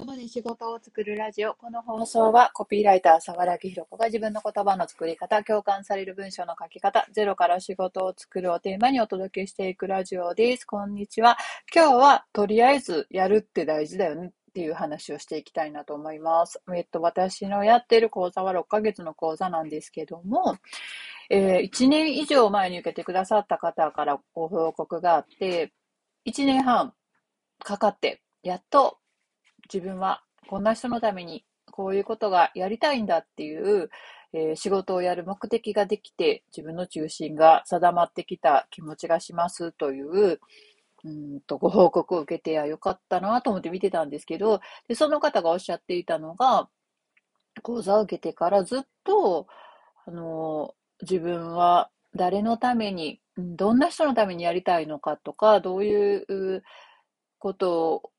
言葉で仕事を作るラジオ。この放送はコピーライター沢良弘子が自分の言葉の作り方、共感される文章の書き方、ゼロから仕事を作るをテーマにお届けしていくラジオです。こんにちは。今日はとりあえずやるって大事だよねっていう話をしていきたいなと思います。えっと、私のやってる講座は6ヶ月の講座なんですけども、えー、1年以上前に受けてくださった方からご報告があって、1年半かかって、やっと自分はこんな人のためにこういうことがやりたいんだっていう、えー、仕事をやる目的ができて自分の中心が定まってきた気持ちがしますといううんとご報告を受けて、あ、よかったなと思って見てたんですけど、でその方がおっしゃっていたのが、講座を受けてからずっと、あの、自分は誰のために、どんな人のためにやりたいのかとか、どういうことを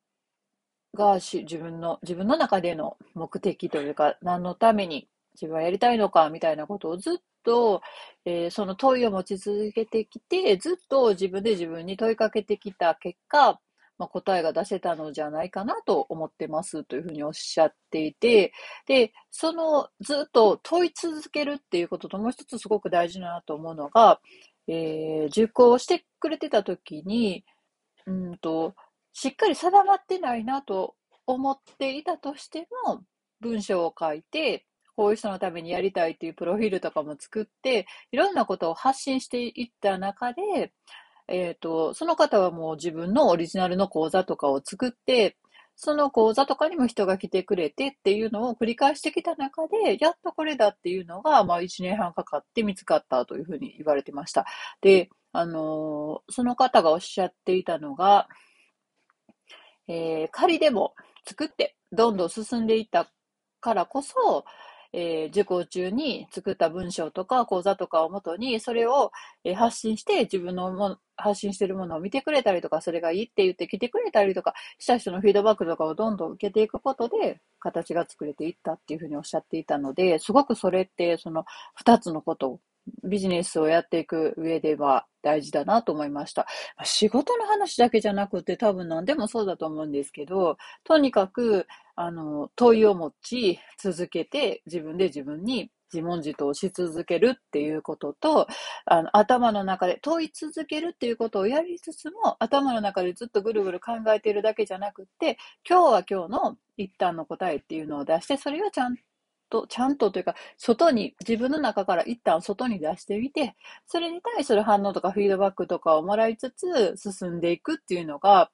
が自分の、自分の中での目的というか、何のために自分はやりたいのかみたいなことをずっと、えー、その問いを持ち続けてきて、ずっと自分で自分に問いかけてきた結果、まあ、答えが出せたのじゃないかなと思ってますというふうにおっしゃっていて、で、そのずっと問い続けるっていうことともう一つすごく大事だなと思うのが、えー、受講してくれてた時に、うんと、しっかり定まってないなと思っていたとしても、文章を書いて、こういう人のためにやりたいっていうプロフィールとかも作って、いろんなことを発信していった中で、えっ、ー、と、その方はもう自分のオリジナルの講座とかを作って、その講座とかにも人が来てくれてっていうのを繰り返してきた中で、やっとこれだっていうのが、まあ1年半かかって見つかったというふうに言われてました。で、あのー、その方がおっしゃっていたのが、えー、仮でも作ってどんどん進んでいったからこそ、えー、受講中に作った文章とか講座とかをもとに、それを、発信して、自分のも発信してるものを見てくれたりとか、それがいいって言って来てくれたりとか、した人のフィードバックとかをどんどん受けていくことで、形が作れていったっていうふうにおっしゃっていたので、すごくそれって、その二つのことをビジネスをやっていく上では大事だなと思いました。仕事の話だけじゃなくて多分何でもそうだと思うんですけど、とにかく、あの、問いを持ち続けて自分で自分に自問自答し続けるっていうことと、あの、頭の中で問い続けるっていうことをやりつつも、頭の中でずっとぐるぐる考えているだけじゃなくて、今日は今日の一旦の答えっていうのを出して、それをちゃんとと、ちゃんとというか、外に、自分の中から一旦外に出してみて、それに対する反応とかフィードバックとかをもらいつつ進んでいくっていうのが、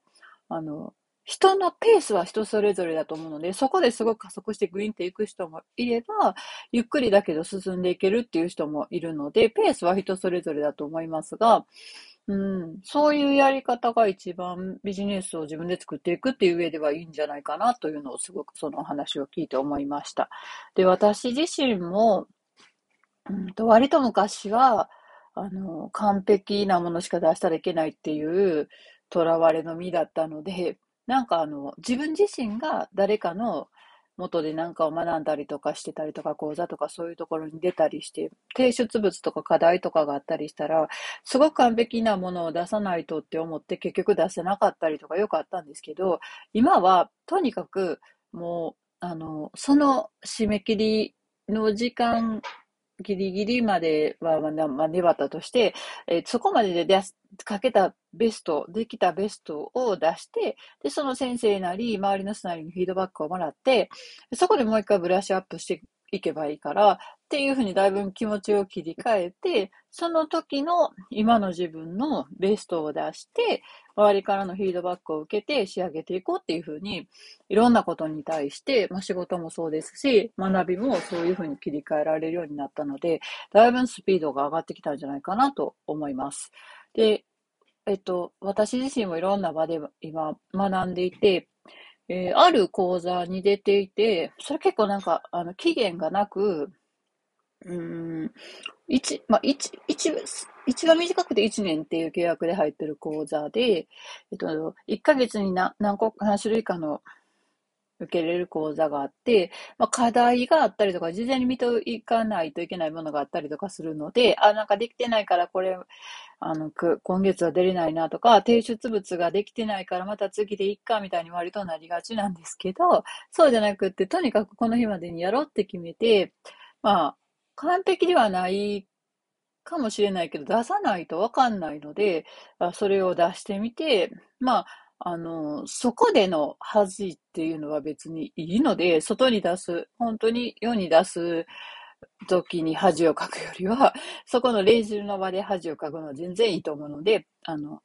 あの、人のペースは人それぞれだと思うので、そこですごく加速してグインっていく人もいれば、ゆっくりだけど進んでいけるっていう人もいるので、ペースは人それぞれだと思いますが、うん、そういうやり方が一番ビジネスを自分で作っていくっていう上ではいいんじゃないかなというのをすごくその話を聞いて思いました。で、私自身も、うんと割と昔は、あの、完璧なものしか出したらいけないっていう囚われの身だったので、なんかあの、自分自身が誰かの元で何かを学んだりとかしてたりとか、講座とかそういうところに出たりして、提出物とか課題とかがあったりしたら、すごく完璧なものを出さないとって思って結局出せなかったりとかよくあったんですけど、今はとにかくもう、あの、その締め切りの時間ギリギリまでは、まあ、粘ったとして、えー、そこまでで出、かけたベスト、できたベストを出して、で、その先生なり、周りの人なりにフィードバックをもらって、そこでもう一回ブラッシュアップしていけばいいから、っていうふうにだいぶ気持ちを切り替えて、その時の今の自分のベストを出して、周りからのフィードバックを受けて仕上げていこうっていうふうに、いろんなことに対して、まあ、仕事もそうですし、学びもそういうふうに切り替えられるようになったので、だいぶスピードが上がってきたんじゃないかなと思います。で、えっと、私自身もいろんな場で今学んでいて、えー、ある講座に出ていて、それ結構なんか、あの、期限がなく、うん、一、まあ、一、一、一番短くて1年っていう契約で入ってる講座で、えっと、1ヶ月に何何個、何種類かの受けれる講座があって、まあ、課題があったりとか、事前に見ていかないといけないものがあったりとかするので、あ、なんかできてないからこれ、あの、今月は出れないなとか、提出物ができてないからまた次でいっかみたいに割となりがちなんですけど、そうじゃなくって、とにかくこの日までにやろうって決めて、まあ、完璧ではないかもしれないけど、出さないとわかんないので、それを出してみて、まあ、あの、そこでの恥っていうのは別にいいので、外に出す、本当に世に出す時に恥をかくよりは、そこの練習の場で恥をかくのは全然いいと思うので、あの、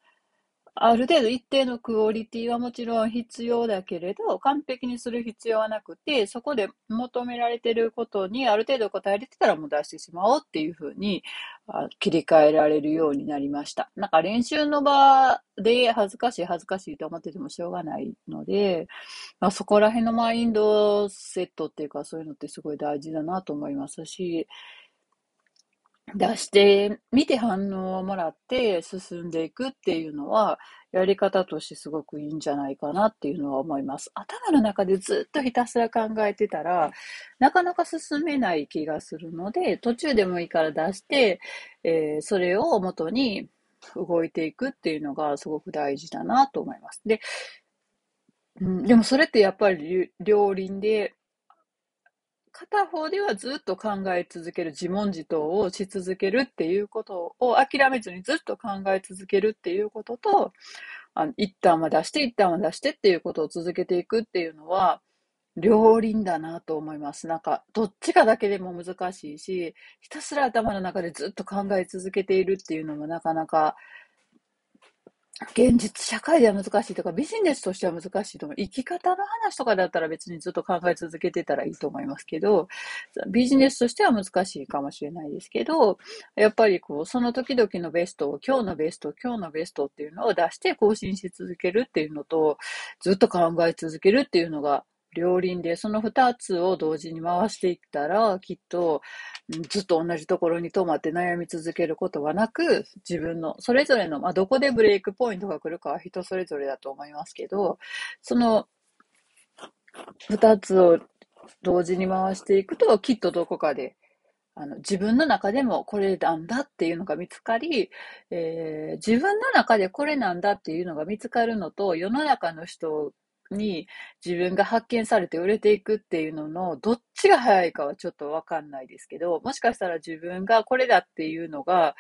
ある程度一定のクオリティはもちろん必要だけれど、完璧にする必要はなくて、そこで求められていることにある程度答えれてたらもう出してしまおうっていうふうに切り替えられるようになりました。なんか練習の場で恥ずかしい恥ずかしいと思っててもしょうがないので、まあ、そこら辺のマインドセットっていうかそういうのってすごい大事だなと思いますし、出してみて反応をもらって進んでいくっていうのは、やり方としてすごくいいんじゃないかなっていうのは思います。頭の中でずっとひたすら考えてたら、なかなか進めない気がするので、途中でもいいから出して、えー、それを元に動いていくっていうのがすごく大事だなと思います。で、うん、でもそれってやっぱり両輪で片方ではずっと考え続ける、自問自答をし続けるっていうことを諦めずにずっと考え続けるっていうことと、あの一旦は出して、一旦は出してっていうことを続けていくっていうのは、両輪だなと思います。なんか、どっちかだけでも難しいし、ひたすら頭の中でずっと考え続けているっていうのもなかなか現実社会では難しいとか、ビジネスとしては難しいと思う。生き方の話とかだったら別にずっと考え続けてたらいいと思いますけど、ビジネスとしては難しいかもしれないですけど、やっぱりこう、その時々のベストを、今日のベスト、今日のベストっていうのを出して更新し続けるっていうのと、ずっと考え続けるっていうのが両輪で、その二つを同時に回していったら、きっと、ずっと同じところに止まって悩み続けることはなく、自分の、それぞれの、まあ、どこでブレイクポイントが来るかは人それぞれだと思いますけど、その、二つを同時に回していくと、きっとどこかで、あの、自分の中でもこれなんだっていうのが見つかり、えー、自分の中でこれなんだっていうのが見つかるのと、世の中の人に自分が発見されて売れていくっていうののどっちが早いかはちょっとわかんないですけど、もしかしたら自分がこれだっていうのが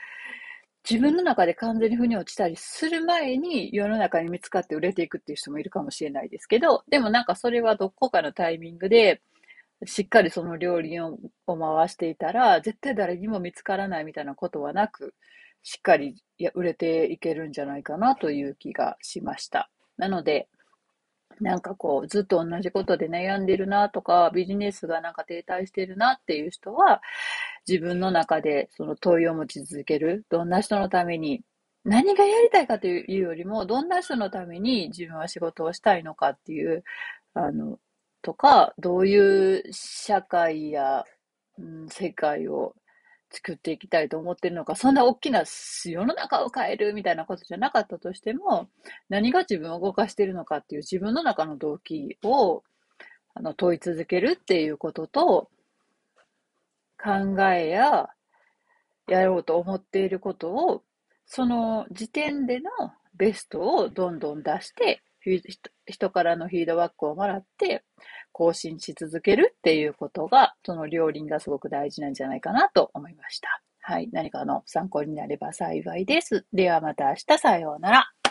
自分の中で完全に腑に落ちたりする前に世の中に見つかって売れていくっていう人もいるかもしれないですけど、でもなんかそれはどこかのタイミングでしっかりその料理を回していたら、絶対誰にも見つからないみたいなことはなく、しっかり売れていけるんじゃないかなという気がしました。なので、なんかこう、ずっと同じことで悩んでるなとか、ビジネスがなんか停滞してるなっていう人は、自分の中でその問いを持ち続ける。どんな人のために、何がやりたいかというよりも、どんな人のために自分は仕事をしたいのかっていう、あの、とか、どういう社会や、うん、世界を作っていきたいと思ってるのか、そんな大きな世の中を変えるみたいなことじゃなかったとしても、何が自分を動かしているのかっていう自分の中の動機をあの問い続けるっていうことと、考えややろうと思っていることを、その時点でのベストをどんどん出して、人からのフィードバックをもらって、更新し続けるっていうことが、その両輪がすごく大事なんじゃないかなと思いました。はい。何かの参考になれば幸いです。ではまた明日さようなら。